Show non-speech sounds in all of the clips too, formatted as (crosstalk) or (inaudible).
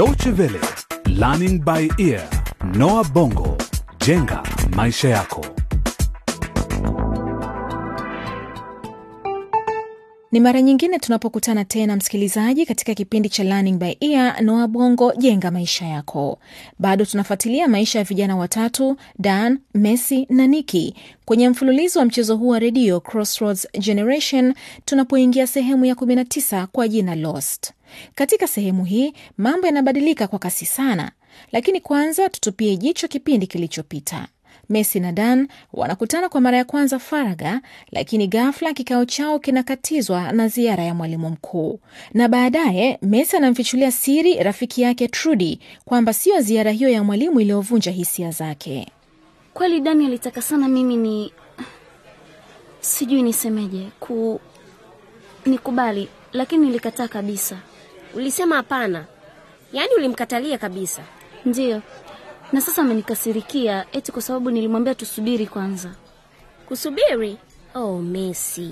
Deutsche Welle, Learning by Ear, Noah Bongo, jenga maisha yako. Ni mara nyingine tunapokutana tena msikilizaji, katika kipindi cha Learning by Ear Noa Bongo jenga maisha yako. Bado tunafuatilia maisha ya vijana watatu Dan, Messi na Niki kwenye mfululizo wa mchezo huu wa redio Crossroads Generation, tunapoingia sehemu ya 19 kwa jina Lost. Katika sehemu hii mambo yanabadilika kwa kasi sana, lakini kwanza tutupie jicho kipindi kilichopita. Messi na Dan wanakutana kwa mara ya kwanza faraga, lakini ghafla kikao chao kinakatizwa na ziara ya mwalimu mkuu, na baadaye Messi anamfichulia siri rafiki yake Trudy kwamba siyo ziara hiyo ya mwalimu iliyovunja hisia zake. Kweli Dani alitaka sana mimi ni sijui nisemeje, ku nikubali, lakini nilikataa kabisa. Ulisema hapana, yaani ulimkatalia kabisa. Ndiyo, na sasa amenikasirikia eti kwa sababu nilimwambia tusubiri kwanza. Kusubiri? Oh, Messi.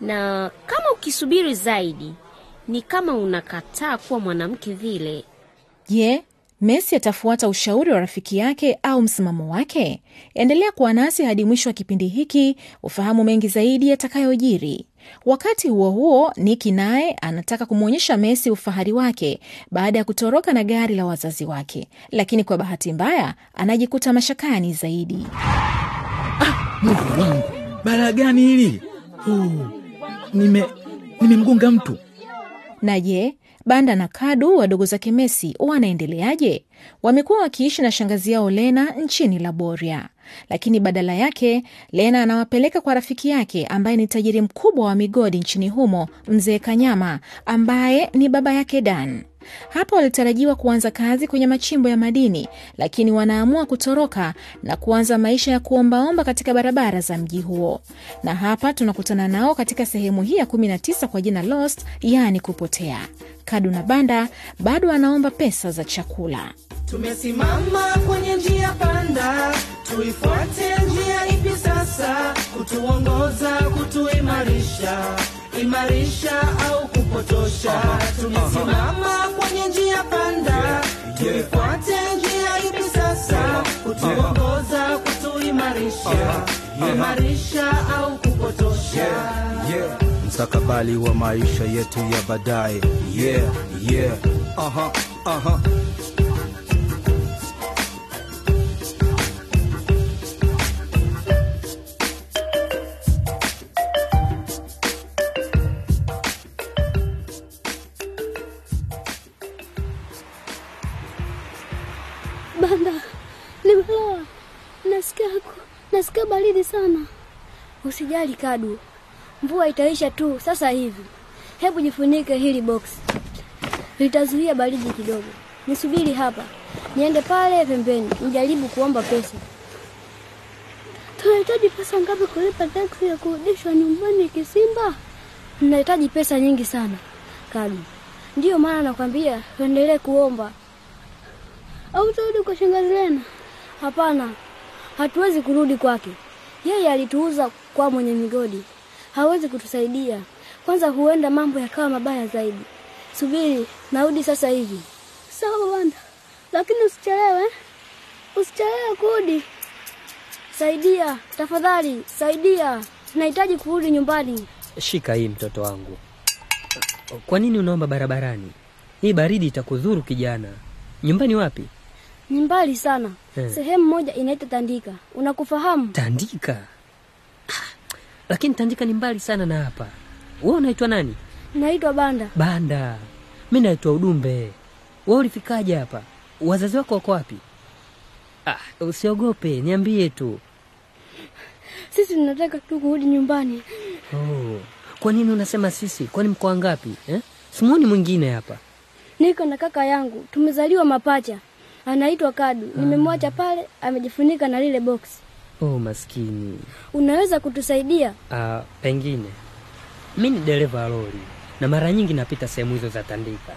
Na kama ukisubiri zaidi, ni kama unakataa kuwa mwanamke vile. Je, Messi atafuata ushauri wa rafiki yake au msimamo wake? Endelea kuwa nasi hadi mwisho wa kipindi hiki ufahamu mengi zaidi yatakayojiri. Wakati huo huo, Niki naye anataka kumwonyesha Messi ufahari wake baada ya kutoroka na gari la wazazi wake, lakini kwa bahati mbaya anajikuta mashakani zaidi. Mungu wangu, balaa gani hili? Oh, nime nimemgonga mtu. Na je, Banda na Kadu wadogo zake Messi wanaendeleaje? Wamekuwa wakiishi na shangazi yao Lena nchini Laboria, lakini badala yake Lena anawapeleka kwa rafiki yake ambaye ni tajiri mkubwa wa migodi nchini humo, mzee Kanyama ambaye ni baba yake Dan. Hapa walitarajiwa kuanza kazi kwenye machimbo ya madini, lakini wanaamua kutoroka na kuanza maisha ya kuombaomba katika barabara za mji huo. Na hapa tunakutana nao katika sehemu hii ya 19 kwa jina Lost, yaani kupotea. Kadu na Banda bado anaomba pesa za chakula. Tumesimama kwenye njia panda, tuifuate njia ipi sasa? Kutuongoza, kutuimarisha, imarisha au kupotosha? Tumesimama kwenye njia panda, tuifuate njia ipi sasa? Kutuongoza, kutuimarisha, imarisha au kupotosha? Mstakabali wa maisha yetu ya baadaye. Yeah, yeah. Aha, aha. Nasikia nasikia baridi sana. Usijali Kadu, mvua itaisha tu sasa hivi. Hebu jifunike hili boksi, litazuia baridi kidogo. Nisubiri hapa, niende pale pembeni nijaribu kuomba pesa. Tunahitaji pesa ngapi kulipa taksi ya kurudishwa nyumbani Kisimba? Tunahitaji pesa nyingi sana Kadu, ndiyo maana nakwambia tuendelee kuomba. Au turudi kwa shangazi Lena? Hapana, hatuwezi kurudi kwake. Yeye alituuza kwa mwenye migodi, hawezi kutusaidia. Kwanza huenda mambo yakawa mabaya zaidi. Subiri, narudi sasa hivi. Sawa banda, lakini usichelewe, usichelewe kurudi. Saidia tafadhali, saidia, tunahitaji kurudi nyumbani. Shika hii mtoto wangu. Kwa nini unaomba barabarani? Hii baridi itakudhuru kijana. Nyumbani wapi? Ni mbali sana. hmm. Sehemu moja inaitwa Tandika. Unakufahamu? Tandika. Ah, Lakini Tandika ni mbali sana na hapa. Wewe unaitwa nani? Naitwa Banda. Banda. Mi naitwa Udumbe. Wewe ulifikaje hapa? Wazazi wako wako wapi? Ah, usiogope, niambie tu. Sisi tunataka tu kurudi nyumbani. Oh, kwa nini unasema sisi? Kwani mkoa ngapi eh? Simuoni mwingine hapa. Niko na kaka yangu, tumezaliwa mapacha. Anaitwa Kadu. Nimemwacha pale, amejifunika na lile box. Oh, maskini. Unaweza kutusaidia? Ah, pengine mi ni dereva wa lori na mara nyingi napita sehemu hizo za Tandika,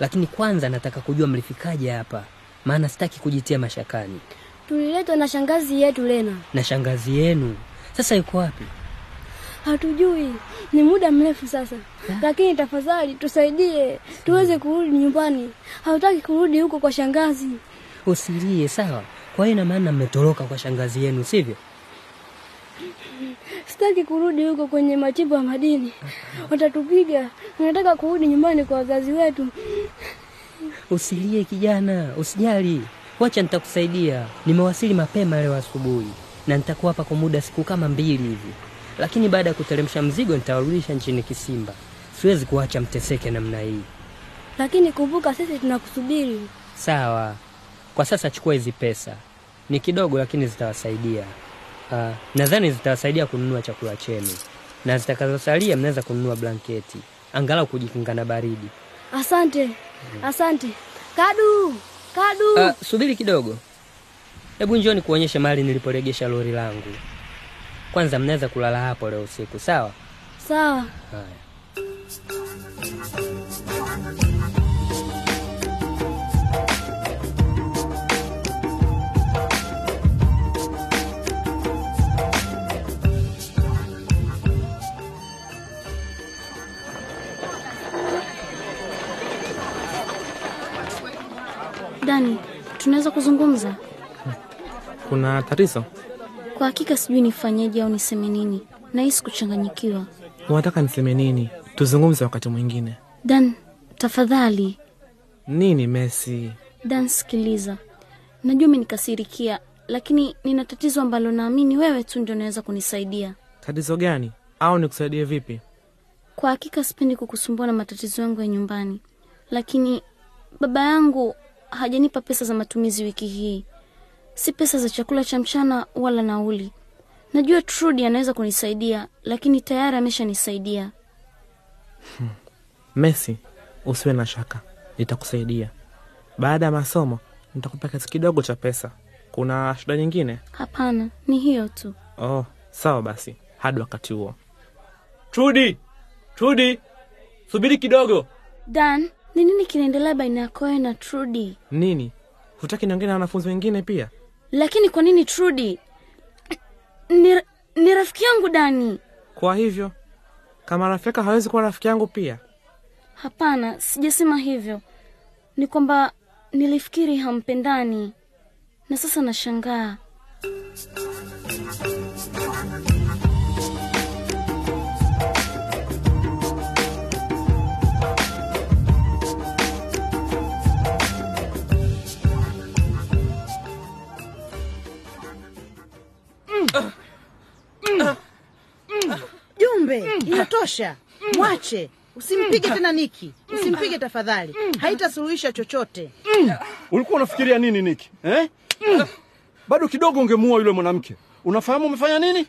lakini kwanza nataka kujua mlifikaje hapa, maana sitaki kujitia mashakani. Tuliletwa na shangazi yetu Lena. Na shangazi yenu sasa yuko wapi? hatujui, ni muda mrefu sasa, lakini tafadhali tusaidie tuweze kurudi nyumbani. Hatutaki kurudi huko kwa shangazi. Usilie, sawa? Kwa hiyo ina maana mmetoroka kwa shangazi yenu, sivyo? Sitaki kurudi huko kwenye machimbo ya madini, watatupiga. Nataka kurudi nyumbani kwa wazazi wetu. Usilie kijana, usijali, wacha nitakusaidia. Nimewasili mapema leo asubuhi na nitakuwa hapa kwa muda siku kama mbili hivi, lakini baada ya kuteremsha mzigo nitawarudisha nchini Kisimba. Siwezi kuacha mteseke namna hii. Lakini kumbuka, sisi tunakusubiri. Sawa, kwa sasa chukua hizi pesa, ni kidogo lakini zitawasaidia. Uh, nadhani zitawasaidia kununua chakula chenu, na zitakazosalia mnaweza kununua blanketi, angalau kujikinga na baridi. Asante, asante. Kadu, Kadu. Uh, subiri kidogo, hebu njoo nikuonyeshe mahali niliporegesha lori langu. Kwanza mnaweza kulala hapo leo usiku, sawa? Sawa. Haya. Kuzungumza? Kuna tatizo? Kwa hakika sijui nifanyeje au niseme nini. Nahisi kuchanganyikiwa. Unataka niseme nini? Tuzungumze wakati mwingine. Dan, tafadhali. Nini Messi? Dan, sikiliza. Najua umenikasirikia, lakini nina tatizo ambalo naamini wewe tu ndio unaweza kunisaidia. Tatizo gani? Au nikusaidie vipi? Kwa hakika sipendi kukusumbua na matatizo yangu ya nyumbani, lakini baba yangu hajanipa pesa za matumizi wiki hii, si pesa za chakula cha mchana wala nauli. Najua trudi anaweza kunisaidia, lakini tayari ameshanisaidia. Messi, usiwe na shaka, nitakusaidia. Baada ya masomo nitakupa kiasi kidogo cha pesa. Kuna shida nyingine? Hapana, ni hiyo tu. Oh, sawa basi, hadi wakati huo. Trudi, Trudi, subiri kidogo. Dan, ni nini kinaendelea baina yako wewe na trudi Nini? Hutaki niongee na wanafunzi wengine pia? Lakini kwa nini trudi Ni, ni rafiki yangu Dani. Kwa hivyo kama rafiki yako hawezi kuwa rafiki yangu pia? Hapana, sijasema hivyo. Ni kwamba nilifikiri hampendani, na sasa nashangaa. Jumbe, inatosha. Mwache, usimpige tena Niki, usimpige tafadhali, haitasuluhisha chochote. Ulikuwa unafikiria nini Niki eh? Bado kidogo ungemuua yule mwanamke. Unafahamu umefanya nini?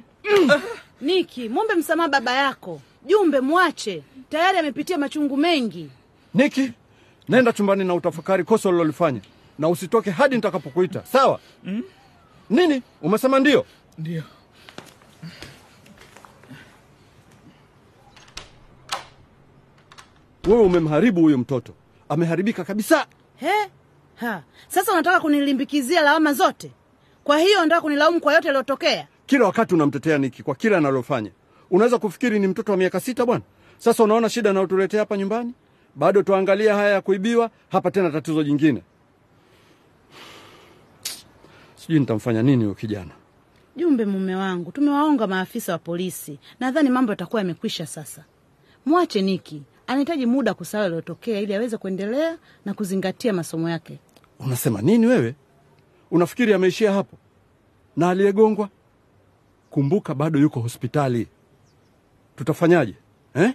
Niki, mwombe msamaha baba yako. Jumbe, mwache, tayari amepitia machungu mengi. Niki, nenda chumbani na utafakari kosa ulilolifanya na usitoke hadi nitakapokuita, sawa? Nini? Umesema ndio? Ndio. Wewe umemharibu huyo mtoto, ameharibika kabisa. He? Ha. Sasa unataka kunilimbikizia lawama zote? Kwa hiyo unataka kunilaumu kwa yote yaliyotokea? Kila wakati unamtetea Niki kwa kila analofanya. Unaweza kufikiri ni mtoto wa miaka sita bwana. Sasa unaona shida anayotuletea hapa nyumbani? Bado tuangalia haya ya kuibiwa, hapa tena tatizo jingine. Sijui nitamfanya nini huyo kijana. Jumbe, mume wangu, tumewaonga maafisa wa polisi, nadhani mambo yatakuwa yamekwisha sasa. Mwache Niki, anahitaji muda kusahau yaliyotokea ili aweze kuendelea na kuzingatia masomo yake. Unasema nini wewe? Unafikiri ameishia hapo? Na aliyegongwa? Kumbuka bado yuko hospitali. Tutafanyaje eh?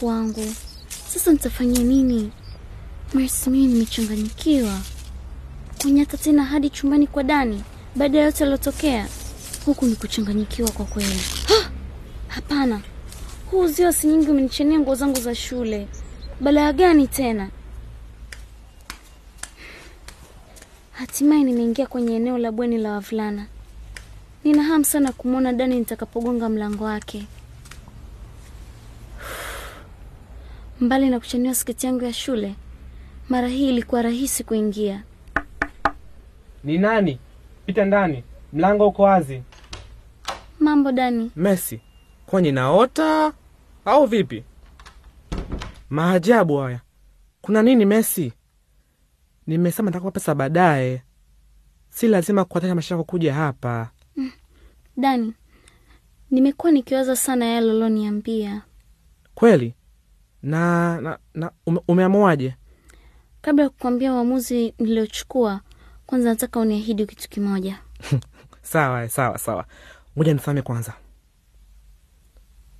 Mungu wangu, sasa nitafanya nini? Mercy, nimechanganyikiwa. Kunyata tena hadi chumbani kwa Dani baada ya yote yaliyotokea. Huku ni kuchanganyikiwa kwa kweli. Ha! Hapana, huu uzio si nyingi umenichania nguo zangu za shule. Balaa gani tena? Hatimaye nimeingia kwenye eneo la bweni la wavulana. Nina hamu sana kumwona Dani nitakapogonga mlango wake. Mbali na kuchaniwa sketi yangu ya shule, mara hii ilikuwa rahisi kuingia. Ni nani? Pita ndani, mlango uko wazi. Mambo Dani? Messi, kwani naota au vipi? Maajabu haya. Kuna nini Messi? Nimesema nitakupa pesa baadaye, si lazima kuhatarisha maisha yako kuja hapa. Dani, nimekuwa nikiwaza sana yale uloniambia. Kweli? Na, na, na ume, umeamuaje? Kabla ya kukwambia uamuzi niliochukua, kwanza nataka uniahidi kitu kimoja. (laughs) Sawa sawa sawa, ngoja nisame kwanza.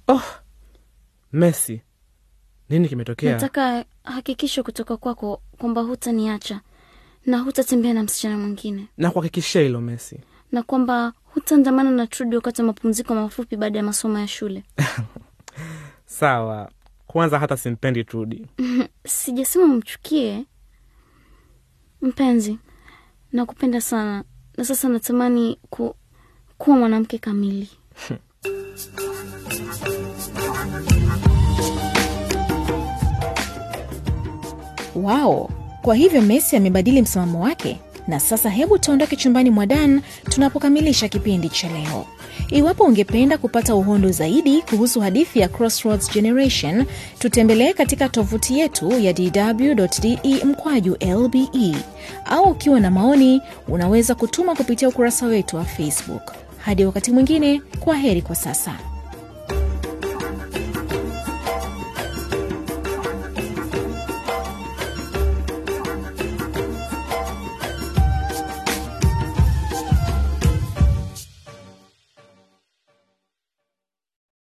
Oh, Messi, nini kimetokea? Nataka hakikisho kutoka kwako kwamba hutaniacha na hutatembea na msichana mwingine, na kuhakikishia hilo Messi. na kwamba hutaandamana na Trudi wakati wa mapumziko mafupi baada ya masomo ya shule. (laughs) Sawa, kwanza hata simpendi Trudi. (laughs) Sijasema umchukie mpenzi, nakupenda sana, na sasa natamani ku, kuwa mwanamke kamili. (laughs) Wao, kwa hivyo Messi amebadili msimamo wake. Na sasa hebu tuondoke chumbani mwa Dan tunapokamilisha kipindi cha leo. Iwapo ungependa kupata uhondo zaidi kuhusu hadithi ya Crossroads Generation, tutembelee katika tovuti yetu ya dw.de mkwaju lbe, au ukiwa na maoni unaweza kutuma kupitia ukurasa wetu wa Facebook. Hadi wakati mwingine, kwa heri kwa sasa.